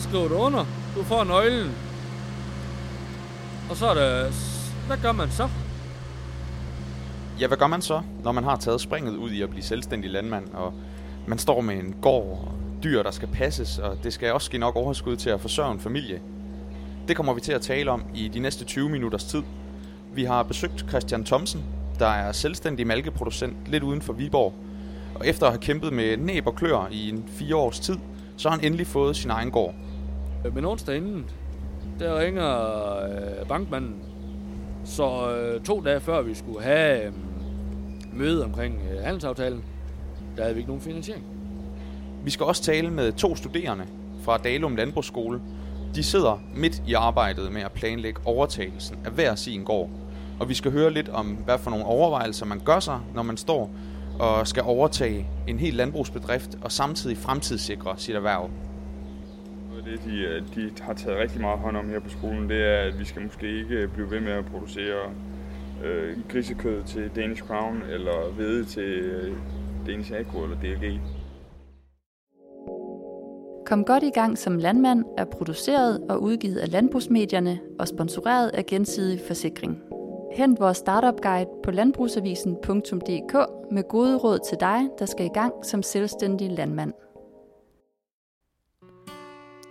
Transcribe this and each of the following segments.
så skriver du under. Du får nøglen. Og så er det... Hvad gør man så? Ja, hvad gør man så, når man har taget springet ud i at blive selvstændig landmand, og man står med en gård og dyr, der skal passes, og det skal også give nok overskud til at forsørge en familie? Det kommer vi til at tale om i de næste 20 minutters tid. Vi har besøgt Christian Thomsen, der er selvstændig malkeproducent lidt uden for Viborg. Og efter at have kæmpet med næb og klør i en fire års tid, så har han endelig fået sin egen gård. Øh, men onsdag inden, der ringer øh, bankmanden. Så øh, to dage før vi skulle have øh, møde omkring øh, handelsaftalen, der havde vi ikke nogen finansiering. Vi skal også tale med to studerende fra Dalum Landbrugsskole. De sidder midt i arbejdet med at planlægge overtagelsen af hver sin gård. Og vi skal høre lidt om, hvad for nogle overvejelser man gør sig, når man står og skal overtage en hel landbrugsbedrift og samtidig fremtidssikre sit erhverv. Det, de, øh, de har taget rigtig meget hånd om her på skolen, det er, at vi skal måske ikke øh, blive ved med at producere øh, grisekød til Danish Crown, eller hvede til øh, Danish Agro eller DLG. Kom godt i gang som landmand er produceret og udgivet af landbrugsmedierne og sponsoreret af Gensidig Forsikring. Hent vores startup guide på landbrugsavisen.dk med gode råd til dig, der skal i gang som selvstændig landmand.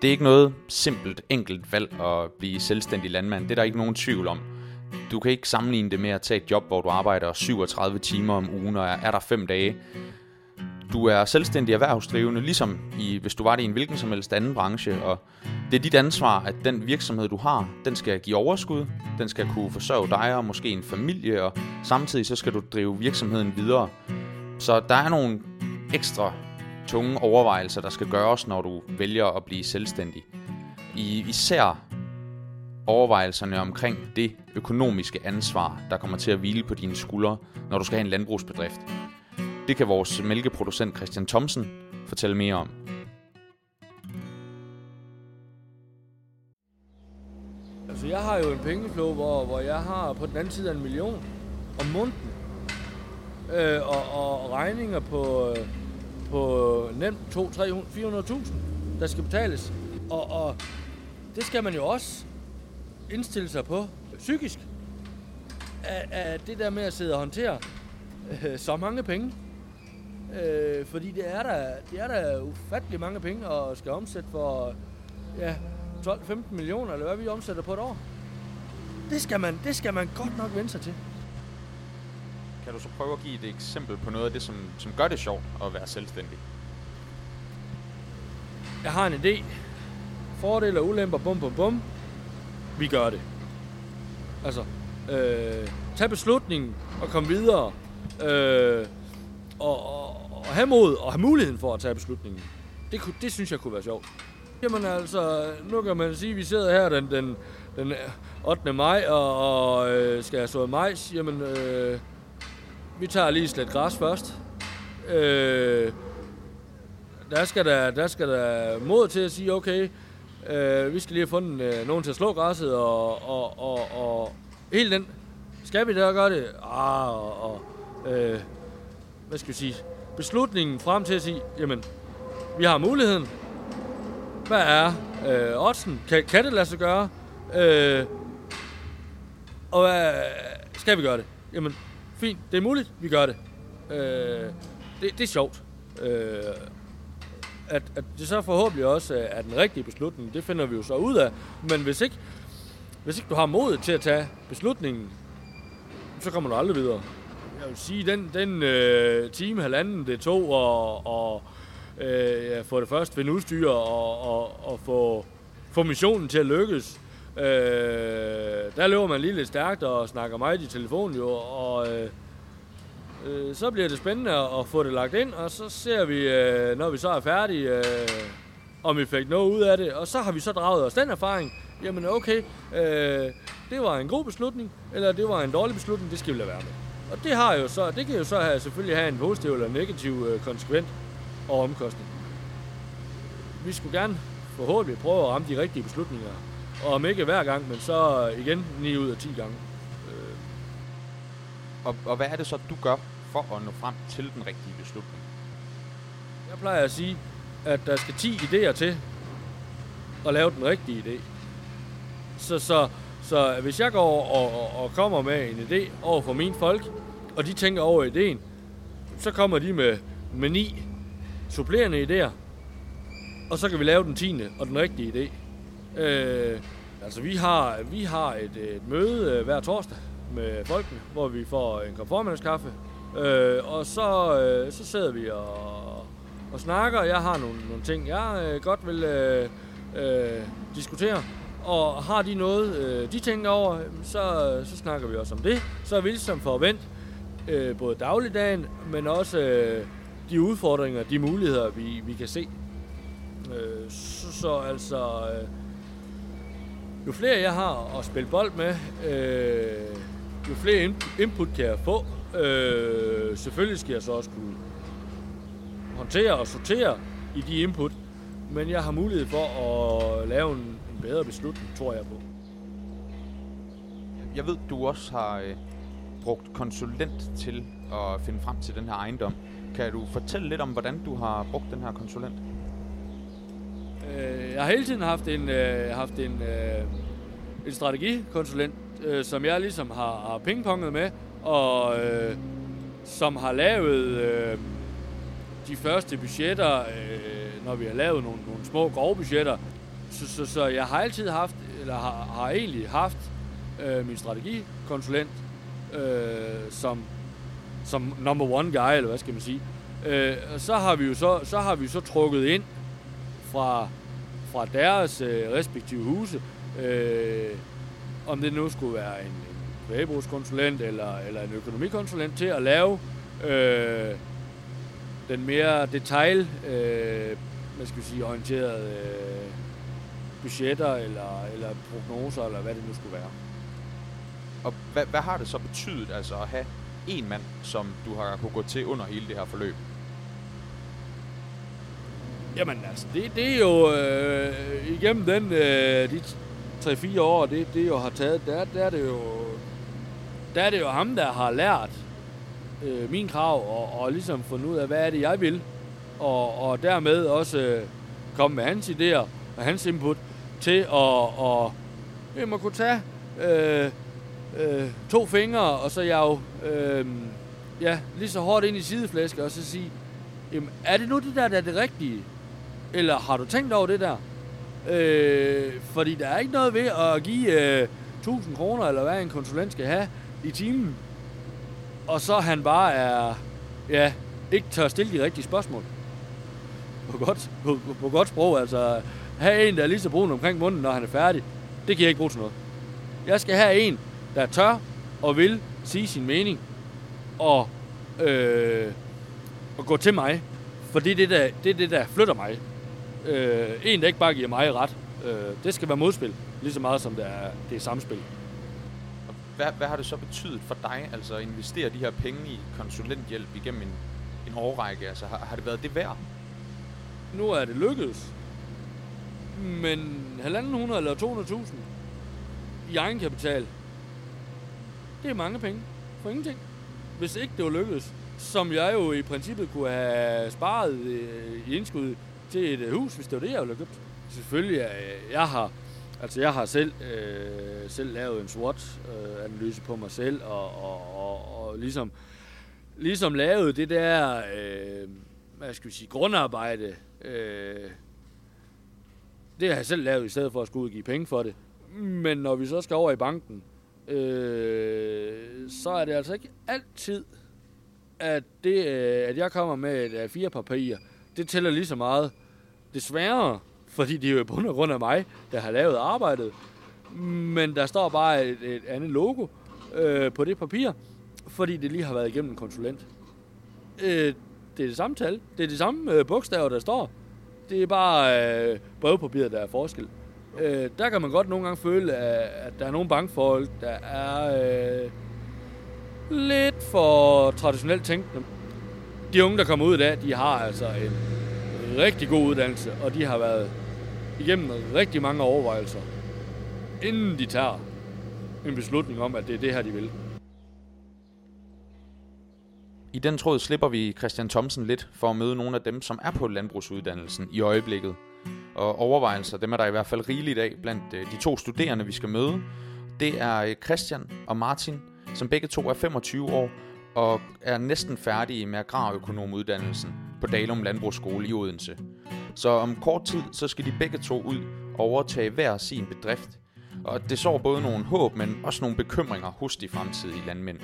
Det er ikke noget simpelt, enkelt valg at blive selvstændig landmand. Det er der ikke nogen tvivl om. Du kan ikke sammenligne det med at tage et job, hvor du arbejder 37 timer om ugen og er der 5 dage. Du er selvstændig erhvervsdrivende, ligesom i, hvis du var det i en hvilken som helst anden branche, og det er dit ansvar, at den virksomhed, du har, den skal give overskud, den skal kunne forsørge dig og måske en familie, og samtidig så skal du drive virksomheden videre. Så der er nogle ekstra tunge overvejelser, der skal gøres, når du vælger at blive selvstændig. I, især overvejelserne omkring det økonomiske ansvar, der kommer til at hvile på dine skuldre, når du skal have en landbrugsbedrift. Det kan vores mælkeproducent Christian Thomsen fortælle mere om. Altså, jeg har jo en pengeflow, hvor, hvor jeg har på den anden side en million om måneden. Øh, og, og regninger på, øh, på nemt 2, 300, 400.000, der skal betales. Og, og det skal man jo også indstille sig på psykisk. At, at det der med at sidde og håndtere øh, så mange penge. Øh, fordi det er der, det er der ufattelig mange penge at skal omsætte for ja, 12-15 millioner, eller hvad vi omsætter på et år. Det skal man, det skal man godt nok vende sig til. Kan du så prøve at give et eksempel på noget af det, som, som gør det sjovt at være selvstændig? Jeg har en idé. Fordele og ulemper, bum, bum, bum. Vi gør det. Altså, øh, tag beslutningen og kom videre. Øh, og, og, og have mod og have muligheden for at tage beslutningen. Det, kunne, det synes jeg kunne være sjovt. Jamen altså, nu kan man sige, at vi sidder her den, den, den 8. maj og, og øh, skal have sået majs. Jamen, øh, vi tager lige slet græs først. Øh, der skal der, der skal der mod til at sige, okay, øh, vi skal lige have fundet øh, nogen til at slå græsset, og, og, og, og hele den, skal vi der gøre det? Ah, og, og øh, hvad skal vi sige, beslutningen frem til at sige, jamen, vi har muligheden. Hvad er øh, oddsen? Kan, kan det lade sig gøre? Øh, og hvad, skal vi gøre det? Jamen, fint, det er muligt, vi gør det. Øh, det, det er sjovt. Øh, at, at det så forhåbentlig også er den rigtige beslutning, det finder vi jo så ud af. Men hvis ikke, hvis ikke du har modet til at tage beslutningen, så kommer du aldrig videre. Jeg vil sige, den, den øh, time, halvanden, det tog og, og øh, ja, få det først finde udstyr og, og, og få, få missionen til at lykkes. Øh, der løber man lige lidt stærkt og snakker meget i telefon jo, og øh, øh, så bliver det spændende at få det lagt ind, og så ser vi, øh, når vi så er færdige, øh, om vi fik noget ud af det, og så har vi så draget os den erfaring, jamen okay, øh, det var en god beslutning, eller det var en dårlig beslutning, det skal vi lade være med. Og det, har jo så, det kan jo så have, selvfølgelig have en positiv eller negativ øh, konsekvent og omkostning. Vi skulle gerne forhåbentlig prøve at ramme de rigtige beslutninger. Og om ikke hver gang, men så igen 9 ud af 10 gange. Øh. Og, og hvad er det så, du gør for at nå frem til den rigtige beslutning? Jeg plejer at sige, at der skal 10 idéer til at lave den rigtige idé. Så, så, så hvis jeg går og, og, og kommer med en idé over for mine folk, og de tænker over ideen, så kommer de med, med ni supplerende idéer, og så kan vi lave den tiende og den rigtige idé. Øh, altså vi har, vi har et, et møde øh, hver torsdag med folkene, hvor vi får en konformandskaffe, øh, og så, øh, så sidder vi og, og snakker. Jeg har nogle, nogle ting, jeg øh, godt vil øh, øh, diskutere, og har de noget, øh, de tænker over, så, så snakker vi også om det. Så er vi ligesom forvent øh, både dagligdagen, men også øh, de udfordringer, de muligheder, vi, vi kan se. Øh, så, så altså, øh, jo flere jeg har at spille bold med, øh, jo flere input kan jeg få. Øh, selvfølgelig skal jeg så også kunne håndtere og sortere i de input, men jeg har mulighed for at lave en, en bedre beslutning, tror jeg på. Jeg ved, du også har øh, brugt konsulent til at finde frem til den her ejendom. Kan du fortælle lidt om, hvordan du har brugt den her konsulent? Øh, jeg har hele tiden haft en, øh, haft en, øh, en strategikonsulent, øh, som jeg ligesom har, har pingponget med, og øh, som har lavet øh, de første budgetter, øh, når vi har lavet nogle, nogle små grove budgetter. Så, så, så jeg har altid haft, eller har, har egentlig haft øh, min strategikonsulent øh, som, som number one guy, eller hvad skal man sige. Øh, så har vi jo så, så har vi så trukket ind fra, fra deres øh, respektive huse, øh, om det nu skulle være en, en kvægebrugskonsulent eller, eller en økonomikonsulent til at lave øh, den mere detail, øh, hvad skal vi sige, orienterede øh, budgetter eller, eller prognoser, eller hvad det nu skulle være. Og hvad, hvad har det så betydet altså at have en mand, som du har kunne gå til under hele det her forløb? Jamen altså, det, det er jo øh, igennem den, øh, de 3-4 år, det, det jo har taget, der, der, er det jo, der er det jo ham, der har lært øh, min krav, og, og ligesom fundet ud af, hvad er det, jeg vil, og, og dermed også øh, komme med hans idéer og hans input til at, og, øh, man kunne tage øh, øh, to fingre, og så jeg jo øh, ja, lige så hårdt ind i sideflæsket, og så sige, jamen, er det nu det der, der er det rigtige? Eller har du tænkt over det der? Øh, fordi der er ikke noget ved at give øh, 1000 kroner, eller hvad en konsulent skal have i timen, og så han bare er, ja, ikke tør stille de rigtige spørgsmål. På godt, på, på godt sprog, altså, have en, der er lige så brun omkring munden, når han er færdig, det kan jeg ikke bruge til noget. Jeg skal have en, der tør og vil sige sin mening, og, øh, og gå til mig, for det er det, der, det er det, der flytter mig. Øh, en, der ikke bare giver mig ret. Øh, det skal være modspil, lige så meget som det er, det er samspil. Hvad, hvad har det så betydet for dig, altså at investere de her penge i konsulenthjælp igennem en, en årrække? Altså har, har det været det værd? Nu er det lykkedes. Men 1.500 eller 200.000 i egenkapital, det er mange penge for ingenting. Hvis ikke det var lykkedes, som jeg jo i princippet kunne have sparet i indskud til et øh, hus, hvis det var det, jeg ville have købt. Selvfølgelig, jeg, jeg har, altså jeg har selv, øh, selv lavet en SWOT-analyse på mig selv, og, og, og, og ligesom, ligesom lavet det der, øh, hvad skal vi sige, grundarbejde. Øh, det har jeg selv lavet, i stedet for at skulle give penge for det. Men når vi så skal over i banken, øh, så er det altså ikke altid, at, det, øh, at jeg kommer med et øh, fire papir, det tæller lige så meget. Desværre, fordi det er jo på grund af mig, der har lavet arbejdet. Men der står bare et, et andet logo øh, på det papir, fordi det lige har været igennem en konsulent. Øh, det er det samme tal. Det er de samme øh, bogstaver, der står. Det er bare øh, brevpapiret, der er forskel. Øh, der kan man godt nogle gange føle, at, at der er nogle bankfolk, der er øh, lidt for traditionelt tænkende. De unge, der kommer ud af de har altså en rigtig god uddannelse, og de har været igennem rigtig mange overvejelser, inden de tager en beslutning om, at det er det her, de vil. I den tråd slipper vi Christian Thomsen lidt for at møde nogle af dem, som er på landbrugsuddannelsen i øjeblikket. og overvejelser. Dem er der i hvert fald rigeligt af blandt øh, de to studerende, vi skal møde. Det er øh, Christian og Martin, som begge to er 25 år og er næsten færdige med agrarøkonomuddannelsen på Dalum Landbrugsskole i Odense. Så om kort tid, så skal de begge to ud og overtage hver sin bedrift. Og det sår både nogle håb, men også nogle bekymringer hos de fremtidige landmænd.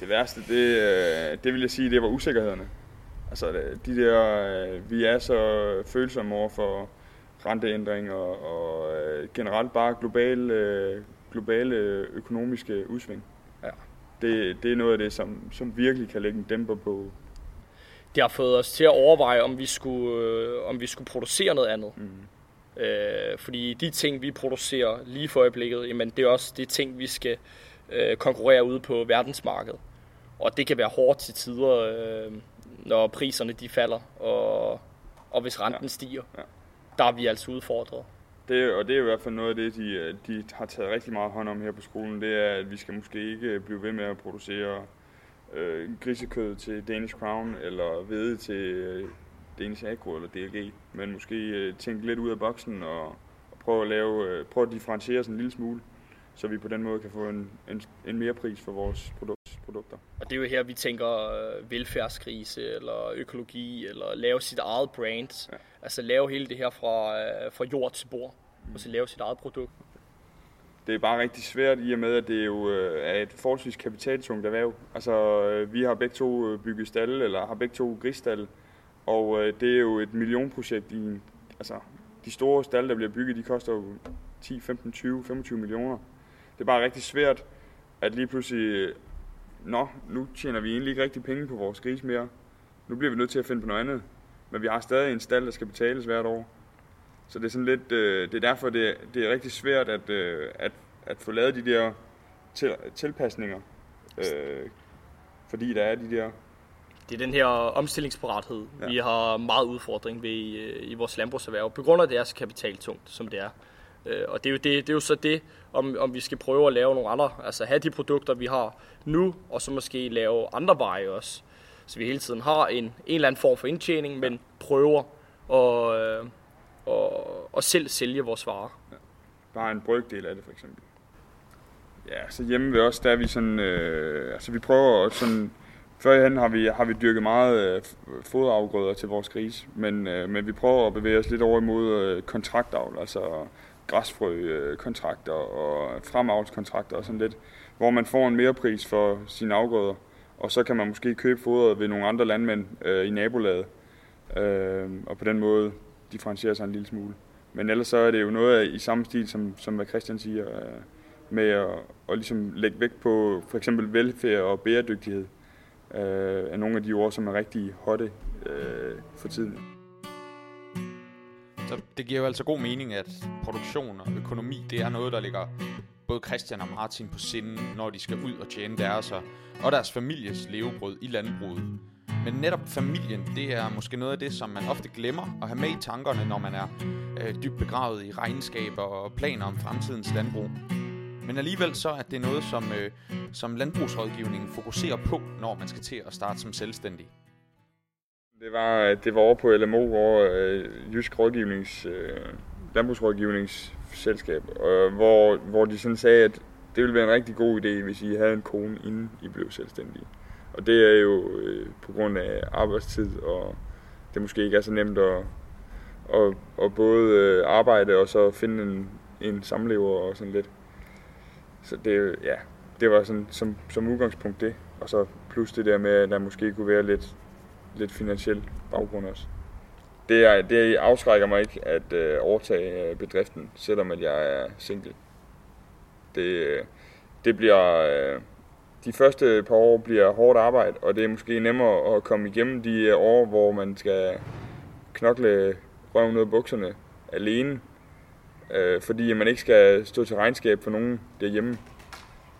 Det værste, det, øh, det vil jeg sige, det var usikkerhederne. Altså øh, de der, øh, vi er så følsomme over for renteændringer og og generelt bare global, globale økonomiske udsving. Ja. Det, det er noget af det, som, som virkelig kan lægge en dæmper på. Det har fået os til at overveje, om vi skulle, om vi skulle producere noget andet. Mm. Øh, fordi de ting, vi producerer lige for øjeblikket, jamen det er også de ting, vi skal øh, konkurrere ude på verdensmarkedet. Og det kan være hårdt til tider, øh, når priserne de falder, og, og hvis renten ja. stiger. Ja. Der er vi altså udfordret. Det, og det er i hvert fald noget af det, de, øh, de har taget rigtig meget hånd om her på skolen, det er, at vi skal måske ikke øh, blive ved med at producere øh, grisekød til Danish Crown, eller hvede til øh, Danish Agro eller DLG, men måske øh, tænke lidt ud af boksen og, og prøve at lave, øh, prøve at differentiere os en lille smule så vi på den måde kan få en, en, en mere pris for vores produkt, produkter. Og det er jo her, vi tænker øh, velfærdskrise, eller økologi, eller lave sit eget brand. Ja. Altså lave hele det her fra, øh, fra jord til bord, mm. og så lave sit eget produkt. Det er bare rigtig svært i og med, at det jo øh, er et forholdsvis kapitaltungt erhverv. Altså, øh, vi har begge to bygget stalle, eller har begge to grisstalle, og øh, det er jo et millionprojekt i en, altså, de store stalle, der bliver bygget, de koster jo 10, 15, 20, 25 millioner. Det er bare rigtig svært, at lige pludselig, nå, nu tjener vi egentlig ikke rigtig penge på vores gris mere. Nu bliver vi nødt til at finde på noget andet. Men vi har stadig en stald, der skal betales hvert år. Så det er sådan lidt, øh, det er derfor, det er, det er rigtig svært at, øh, at, at få lavet de der til, tilpasninger. Øh, fordi der er de der det er den her omstillingsparathed, ja. vi har meget udfordring ved i, øh, i vores landbrugserhverv, på grund af det er så kapitaltungt, som det er. Øh, og det er, jo det, det er jo så det, om, om vi skal prøve at lave nogle andre, altså have de produkter, vi har nu, og så måske lave andre veje også. Så vi hele tiden har en, en eller anden form for indtjening, men prøver at, øh, og, og selv sælge vores varer. Ja. Bare en brygdel af det for eksempel. Ja, så hjemme ved os, der er vi sådan, øh, altså vi prøver sådan, Førhen har vi, har vi dyrket meget øh, foderafgrøder til vores gris, men, øh, men vi prøver at bevæge os lidt over imod øh, kontraktavl, altså græsfrøkontrakter og fremavlskontrakter og sådan lidt, hvor man får en mere pris for sine afgrøder, og så kan man måske købe fodret ved nogle andre landmænd øh, i nabolaget, øh, og på den måde differentiere sig en lille smule. Men ellers så er det jo noget af, i samme stil, som, som hvad Christian siger, øh, med at, at ligesom lægge vægt på for eksempel velfærd og bæredygtighed, øh, er nogle af de ord, som er rigtig hotte øh, for tiden. Så det giver jo altså god mening, at produktion og økonomi, det er noget, der ligger både Christian og Martin på sinde, når de skal ud og tjene deres og deres families levebrød i landbruget. Men netop familien, det er måske noget af det, som man ofte glemmer at have med i tankerne, når man er øh, dybt begravet i regnskaber og planer om fremtidens landbrug. Men alligevel så er det noget, som, øh, som landbrugsrådgivningen fokuserer på, når man skal til at starte som selvstændig. Det var, øh, det var over på LMO, over øh, Jysk Rådgivnings, øh, Landbrugsrådgivningsselskab, øh, hvor, hvor de sådan sagde, at det ville være en rigtig god idé, hvis I havde en kone, inden I blev selvstændige. Og det er jo øh, på grund af arbejdstid, og det måske ikke er så nemt at, at, at både øh, arbejde og så finde en, en samlever og sådan lidt. Så det, ja, det var sådan som, som udgangspunkt det. Og så plus det der med, at der måske kunne være lidt lidt finansiel baggrund også. Det, er, det afskrækker mig ikke at øh, overtage øh, bedriften, selvom at jeg er single. Det, øh, det bliver, øh, de første par år bliver hårdt arbejde, og det er måske nemmere at komme igennem de øh, år, hvor man skal knokle røven ud af bukserne alene, øh, fordi man ikke skal stå til regnskab for nogen derhjemme.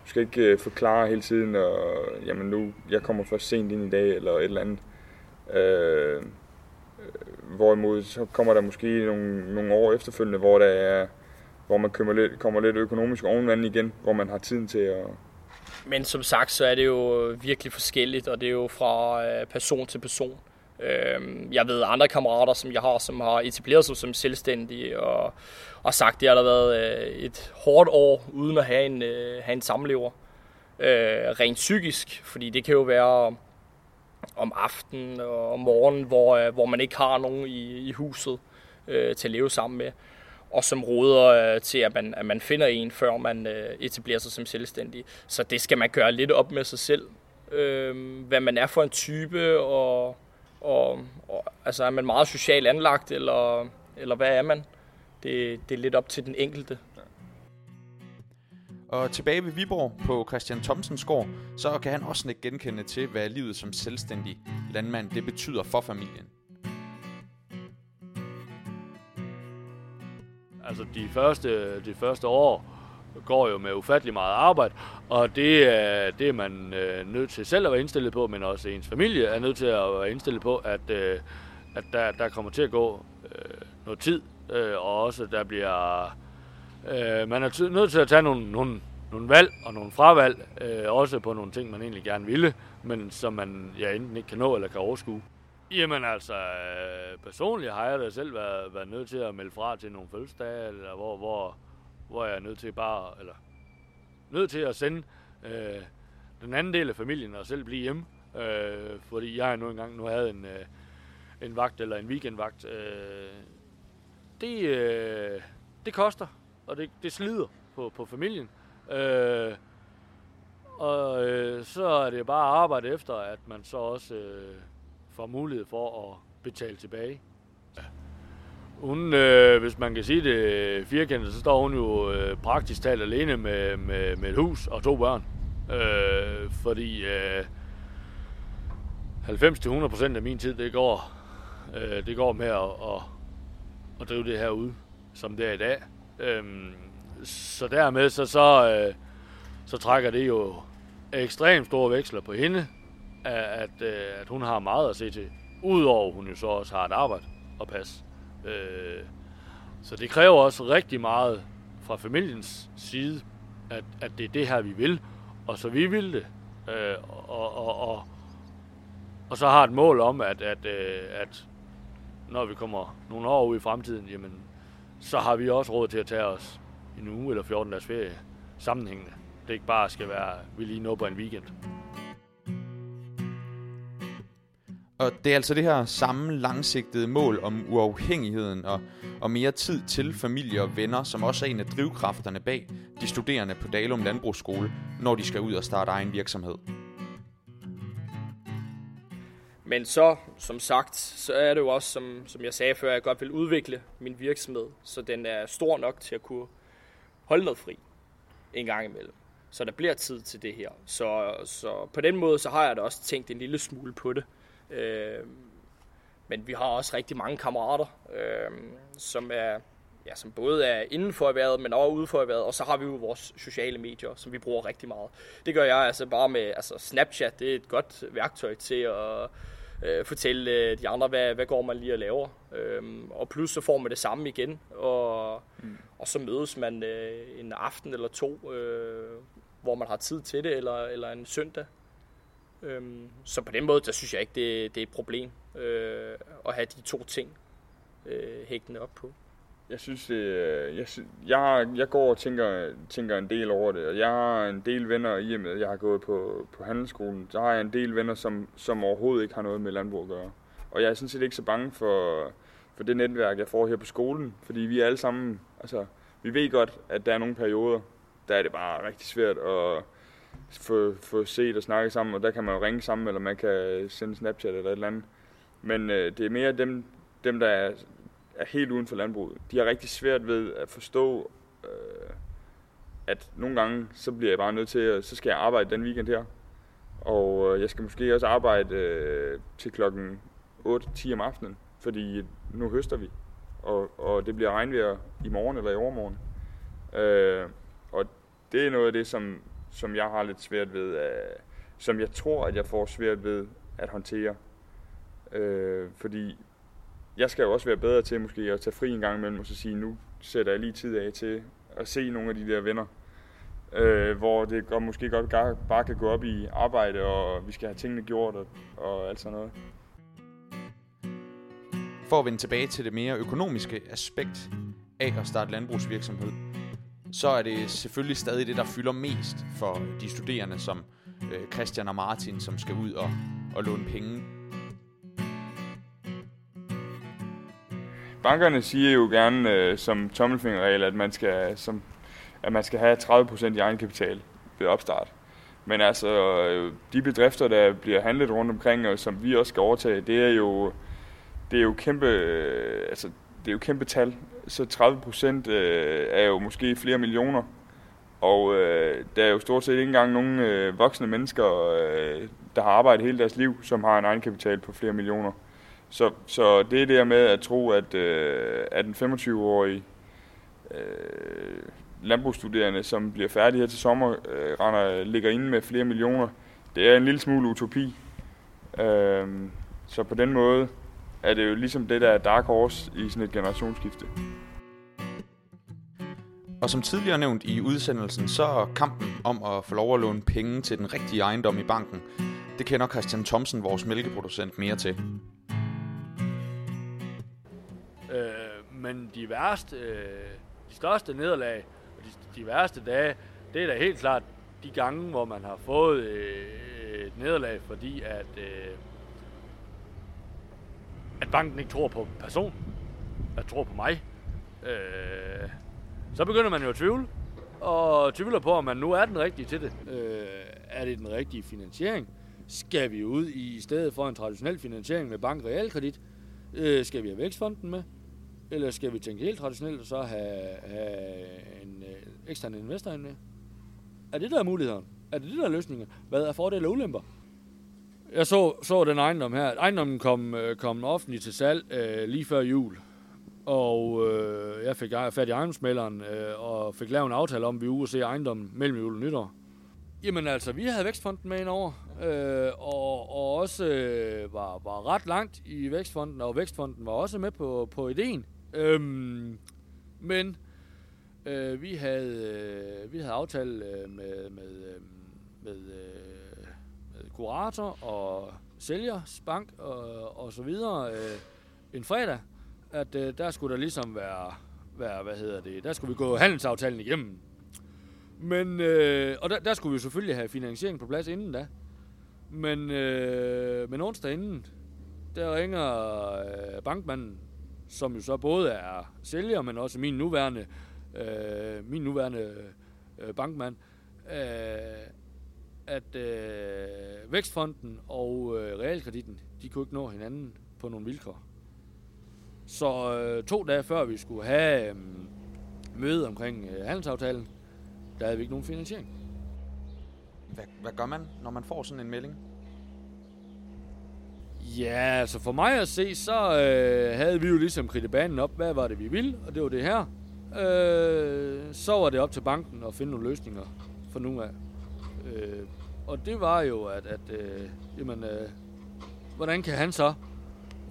Du skal ikke øh, forklare hele tiden, og jamen nu, jeg kommer først sent ind i dag, eller et eller andet. Øh, øh, hvorimod så kommer der måske nogle, nogle år efterfølgende, hvor der er, hvor man kommer lidt, kommer lidt økonomisk ovenvand igen, hvor man har tiden til at... Men som sagt, så er det jo virkelig forskelligt, og det er jo fra øh, person til person. Øh, jeg ved andre kammerater, som jeg har, som har etableret sig som selvstændige og, og sagt, det har været et hårdt år uden at have en, have en samlever. Øh, rent psykisk, fordi det kan jo være om aftenen og om morgenen, hvor, øh, hvor man ikke har nogen i, i huset øh, til at leve sammen med, og som råder øh, til, at man, at man finder en, før man øh, etablerer sig som selvstændig. Så det skal man gøre lidt op med sig selv, øh, hvad man er for en type, og, og, og altså er man meget socialt anlagt, eller, eller hvad er man? Det, det er lidt op til den enkelte. Og tilbage ved Viborg på Christian Thomsens gård, så kan han også ikke genkende til, hvad livet som selvstændig landmand det betyder for familien. Altså de første, de første år går jo med ufattelig meget arbejde, og det er, det er man øh, nødt til selv at være indstillet på, men også ens familie er nødt til at være indstillet på, at, øh, at der, der kommer til at gå øh, noget tid, øh, og også der bliver... Øh, man er nødt til at tage nogle, nogle, nogle valg og nogle fravalg, øh, også på nogle ting, man egentlig gerne ville, men som man ja, enten ikke kan nå eller kan overskue. Jamen altså, øh, personligt har jeg da selv været, været nødt til at melde fra til nogle fødselsdage, eller hvor, hvor, hvor jeg er nødt til bare, eller nødt til at sende øh, den anden del af familien og selv blive hjemme. Øh, fordi jeg nu engang nu havde en, øh, en vagt eller en weekendvagt. Øh, det, øh, det koster, og det, det slider på, på familien. Øh, og øh, så er det bare at arbejde efter, at man så også øh, får mulighed for at betale tilbage. Hun, øh, hvis man kan sige det firkantet, så står hun jo øh, praktisk talt alene med, med, med et hus og to børn. Øh, fordi øh, 90-100% af min tid, det går, øh, det går med at, at, at drive det her ud, som det er i dag. Øhm, så dermed så, så, øh, så trækker det jo ekstremt store veksler på hende, at, øh, at hun har meget at se til. Udover hun jo så også har et arbejde at passe. Øh, så det kræver også rigtig meget fra familiens side, at, at det er det her, vi vil. Og så vi vil det. Øh, og, og, og, og så har et mål om, at, at, øh, at når vi kommer nogle år ud i fremtiden, jamen, så har vi også råd til at tage os en uge eller 14 dages ferie sammenhængende. Det ikke bare skal være, vi lige nå på en weekend. Og det er altså det her samme langsigtede mål om uafhængigheden og, og mere tid til familie og venner, som også er en af drivkræfterne bag de studerende på Dalum Landbrugsskole, når de skal ud og starte egen virksomhed. Men så, som sagt, så er det jo også, som, som jeg sagde før, at jeg godt vil udvikle min virksomhed, så den er stor nok til at kunne holde noget fri en gang imellem. Så der bliver tid til det her. Så, så på den måde, så har jeg da også tænkt en lille smule på det. Øh, men vi har også rigtig mange kammerater, øh, som er ja, som både er inden for erhvervet, men også ude for erhvervet, og så har vi jo vores sociale medier, som vi bruger rigtig meget. Det gør jeg altså bare med, altså Snapchat, det er et godt værktøj til at øh, fortælle øh, de andre, hvad, hvad går man lige og laver. Øhm, og plus så får man det samme igen, og, mm. og så mødes man øh, en aften eller to, øh, hvor man har tid til det, eller, eller en søndag. Øhm, så på den måde, der synes jeg ikke, det, det er et problem øh, at have de to ting øh, hægtende op på. Jeg synes, det, øh, jeg, synes, jeg, jeg går og tænker, tænker en del over det, og jeg har en del venner i og med, at jeg har gået på, på handelsskolen, så har jeg en del venner, som, som overhovedet ikke har noget med landbrug at gøre. Og jeg er sådan set ikke så bange for, for det netværk, jeg får her på skolen, fordi vi er alle sammen, altså, vi ved godt, at der er nogle perioder, der er det bare rigtig svært at få, få set og snakke sammen, og der kan man jo ringe sammen, eller man kan sende Snapchat eller et eller andet. Men øh, det er mere dem, dem der er, er helt uden for landbruget. De har rigtig svært ved at forstå, øh, at nogle gange, så bliver jeg bare nødt til, at så skal jeg arbejde den weekend her. Og øh, jeg skal måske også arbejde øh, til klokken 8-10 om aftenen, fordi nu høster vi. Og, og det bliver regnvejr i morgen eller i overmorgen. Øh, og det er noget af det, som, som jeg har lidt svært ved, at, som jeg tror, at jeg får svært ved at håndtere. Øh, fordi jeg skal jo også være bedre til måske at tage fri en gang imellem og så sige, nu sætter jeg lige tid af til at se nogle af de der venner. Øh, hvor det godt, måske godt bare kan gå op i arbejde, og vi skal have tingene gjort og, og alt sådan noget. For at vende tilbage til det mere økonomiske aspekt af at starte landbrugsvirksomhed, så er det selvfølgelig stadig det, der fylder mest for de studerende, som øh, Christian og Martin, som skal ud og, og låne penge. Bankerne siger jo gerne øh, som tommelfingerregel, at man skal, som, at man skal have 30% i egenkapital ved opstart. Men altså, øh, de bedrifter, der bliver handlet rundt omkring, og som vi også skal overtage, det er jo, det er jo kæmpe, øh, altså, det er jo kæmpe tal. Så 30 procent øh, er jo måske flere millioner. Og øh, der er jo stort set ikke engang nogen øh, voksne mennesker, øh, der har arbejdet hele deres liv, som har en egenkapital på flere millioner. Så, så det er det med at tro, at, øh, at en 25-årig øh, landbrugsstuderende, som bliver færdig her til sommer, øh, render, ligger inde med flere millioner. Det er en lille smule utopi. Øh, så på den måde er det jo ligesom det, der er dark horse i sådan et generationsskifte. Og som tidligere nævnt i udsendelsen, så er kampen om at få lov at låne penge til den rigtige ejendom i banken, det kender Christian Thomsen, vores mælkeproducent, mere til. Men de værste, øh, de største nederlag, og de, de værste dage, det er da helt klart de gange, hvor man har fået øh, et nederlag, fordi at, øh, at banken ikke tror på personen, at tror på mig. Øh, så begynder man jo at tvivle, og tvivler på, om man nu er den rigtige til det. Øh, er det den rigtige finansiering? Skal vi ud i stedet for en traditionel finansiering med bank realkredit? Øh, skal vi have vækstfonden med? Eller skal vi tænke helt traditionelt og så have, have en øh, ekstern investor ind med? Er det der er muligheden? Er det det der er løsningen? Hvad er fordele og ulemper? Jeg så, så den ejendom her. Ejendommen kom, øh, kom offentligt til salg øh, lige før jul. Og øh, jeg fik fat i ejendomsmælderen øh, og fik lavet en aftale om, at vi uge se ejendommen mellem jul og nytår. Jamen altså, vi havde Vækstfonden med indover, øh, og, og også øh, var, var ret langt i Vækstfonden, og Vækstfonden var også med på, på ideen. Øhm, men øh, vi havde øh, vi havde aftalt øh, med med øh, med, øh, med kurator og sælger, bank og, og så videre øh, en fredag, at øh, der skulle der ligesom være, være, hvad hedder det, der skulle vi gå handelsaftalen igennem. Men, øh, og der, der skulle vi selvfølgelig have finansiering på plads inden da. Men, øh, men onsdag inden, der ringer øh, bankmanden, som jo så både er sælger, men også min nuværende, øh, min nuværende øh, bankmand, øh, at øh, Vækstfonden og øh, Realkreditten, de kunne ikke nå hinanden på nogle vilkår. Så øh, to dage før vi skulle have øh, møde omkring øh, handelsaftalen, der havde vi ikke nogen finansiering. Hvad, hvad gør man, når man får sådan en melding? Ja, altså for mig at se, så øh, havde vi jo ligesom kridtet banen op, hvad var det vi ville, og det var det her. Øh, så var det op til banken at finde nogle løsninger for nu af. Øh, og det var jo, at, at øh, jamen, øh, hvordan kan han så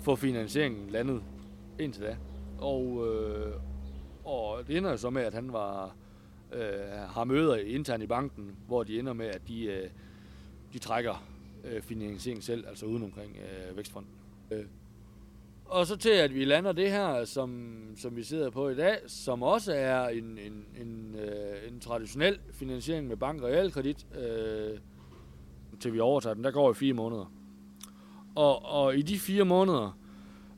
få finansieringen landet indtil da? Og, øh, og det ender jo så med, at han var øh, har møder internt i banken, hvor de ender med, at de, øh, de trækker øh, finansiering selv, altså uden omkring øh, Vækstfonden. Øh. Og så til, at vi lander det her, som, som vi sidder på i dag, som også er en, en, en, øh, en traditionel finansiering med bank og realkredit, øh, til vi overtager den, der går i fire måneder. Og, og i de fire måneder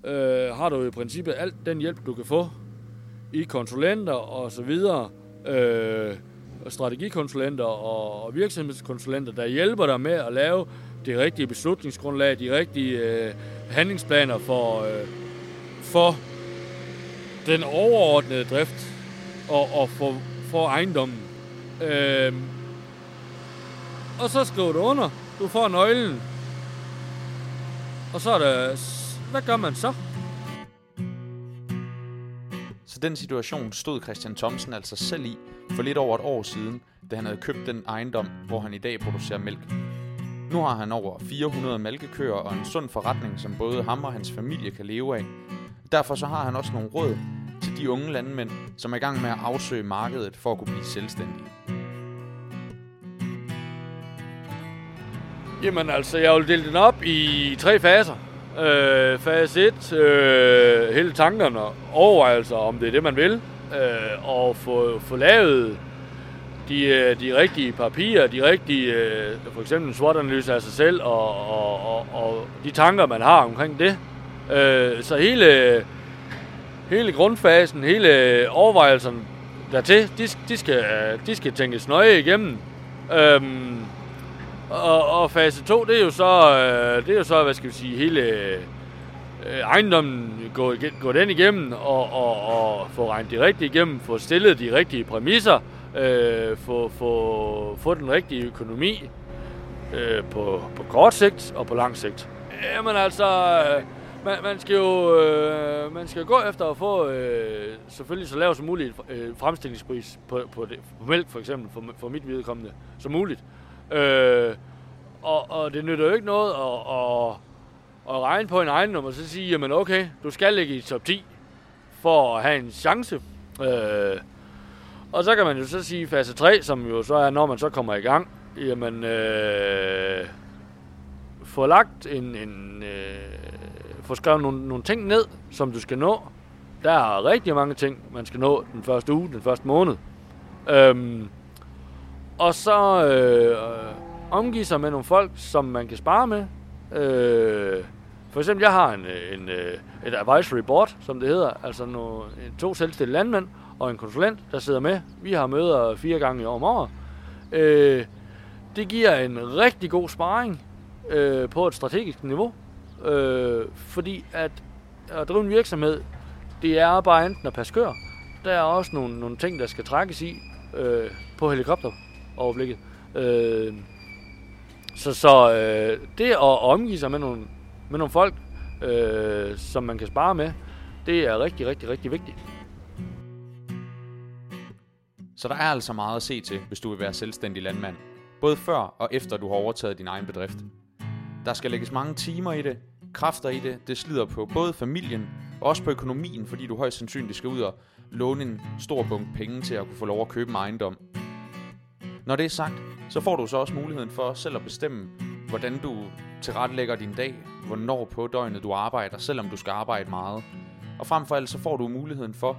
øh, har du i princippet alt den hjælp, du kan få i konsulenter og så videre, øh, strategikonsulenter og, og virksomhedskonsulenter, der hjælper dig med at lave det rigtige beslutningsgrundlag, de rigtige øh, handlingsplaner for, øh, for den overordnede drift og, og for, for ejendommen. Øh, og så skriver du under. Du får nøglen. Og så er der... Hvad gør man så? Så den situation stod Christian Thomsen altså selv i for lidt over et år siden, da han havde købt den ejendom, hvor han i dag producerer mælk. Nu har han over 400 mælkekøer og en sund forretning, som både ham og hans familie kan leve af. Derfor så har han også nogle råd til de unge landmænd, som er i gang med at afsøge markedet for at kunne blive selvstændige. Jamen altså, jeg vil dele den op i tre faser. Øh, fase 1, øh, hele tankerne, overvejelser om det er det, man vil, øh, og få, få lavet de, øh, de rigtige papirer, de rigtige, øh, for eksempel en SWOT-analyse af sig selv, og, og, og, og de tanker, man har omkring det. Øh, så hele, hele grundfasen, hele overvejelserne dertil, de, de, skal, de skal tænkes nøje igennem. Øhm, og, og fase 2, det er jo så, øh, det er jo så hvad skal vi sige, hele øh, ejendommen gå, gå den igennem og, og, og få regnet de rigtige igennem, få stillet de rigtige præmisser, øh, få, få, få den rigtige økonomi øh, på, på kort sigt og på lang sigt. Jamen altså, øh, man, man skal jo øh, man skal gå efter at få øh, selvfølgelig så lav som muligt øh, fremstillingspris på, på, det, på mælk for eksempel, for, for mit vedkommende, som muligt. Øh, og, og det nytter jo ikke noget at, at, at regne på en ejendom og så sige, jamen okay, du skal ligge i top 10 for at have en chance. Øh, og så kan man jo så sige fase 3, som jo så er, når man så kommer i gang, jamen, øh, få lagt en, en øh, få skrevet nogle, nogle ting ned, som du skal nå. Der er rigtig mange ting, man skal nå den første uge, den første måned. Øhm, og så øh, omgive sig med nogle folk, som man kan spare med. Øh, for eksempel, jeg har en, øh, en, øh, et advisory board, som det hedder, altså nogle, to selvstændige landmænd, og en konsulent, der sidder med. Vi har møder fire gange i år om året. Øh, det giver en rigtig god sparring øh, på et strategisk niveau. Øh, fordi at, at drive en virksomhed, det er bare enten at passe kør. Der er også nogle, nogle ting, der skal trækkes i øh, på helikopteroverblikket. Øh, så så øh, det at omgive sig med nogle, med nogle folk, øh, som man kan spare med, det er rigtig, rigtig, rigtig vigtigt. Så der er altså meget at se til, hvis du vil være selvstændig landmand. Både før og efter du har overtaget din egen bedrift. Der skal lægges mange timer i det, kræfter i det, det slider på både familien og også på økonomien, fordi du højst sandsynligt skal ud og låne en stor bunke penge til at kunne få lov at købe en ejendom. Når det er sagt, så får du så også muligheden for selv at bestemme, hvordan du tilrettelægger din dag, hvornår på døgnet du arbejder, selvom du skal arbejde meget. Og frem for alt så får du muligheden for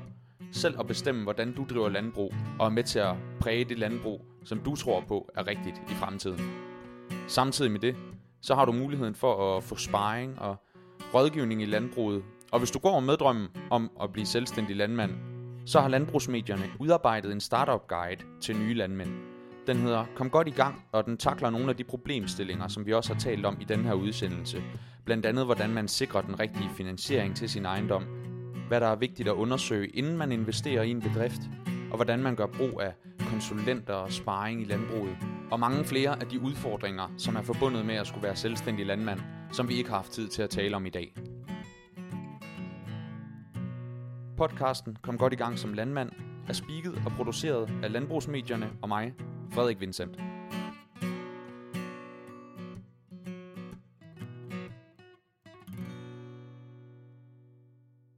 selv at bestemme, hvordan du driver landbrug, og er med til at præge det landbrug, som du tror på er rigtigt i fremtiden. Samtidig med det, så har du muligheden for at få sparring og rådgivning i landbruget. Og hvis du går med drømmen om at blive selvstændig landmand, så har landbrugsmedierne udarbejdet en startup guide til nye landmænd. Den hedder Kom godt i gang, og den takler nogle af de problemstillinger, som vi også har talt om i den her udsendelse. Blandt andet, hvordan man sikrer den rigtige finansiering til sin ejendom, hvad der er vigtigt at undersøge, inden man investerer i en bedrift, og hvordan man gør brug af konsulenter og sparring i landbruget, og mange flere af de udfordringer, som er forbundet med at skulle være selvstændig landmand, som vi ikke har haft tid til at tale om i dag. Podcasten Kom godt i gang som landmand er spiket og produceret af Landbrugsmedierne og mig, Frederik Vincent.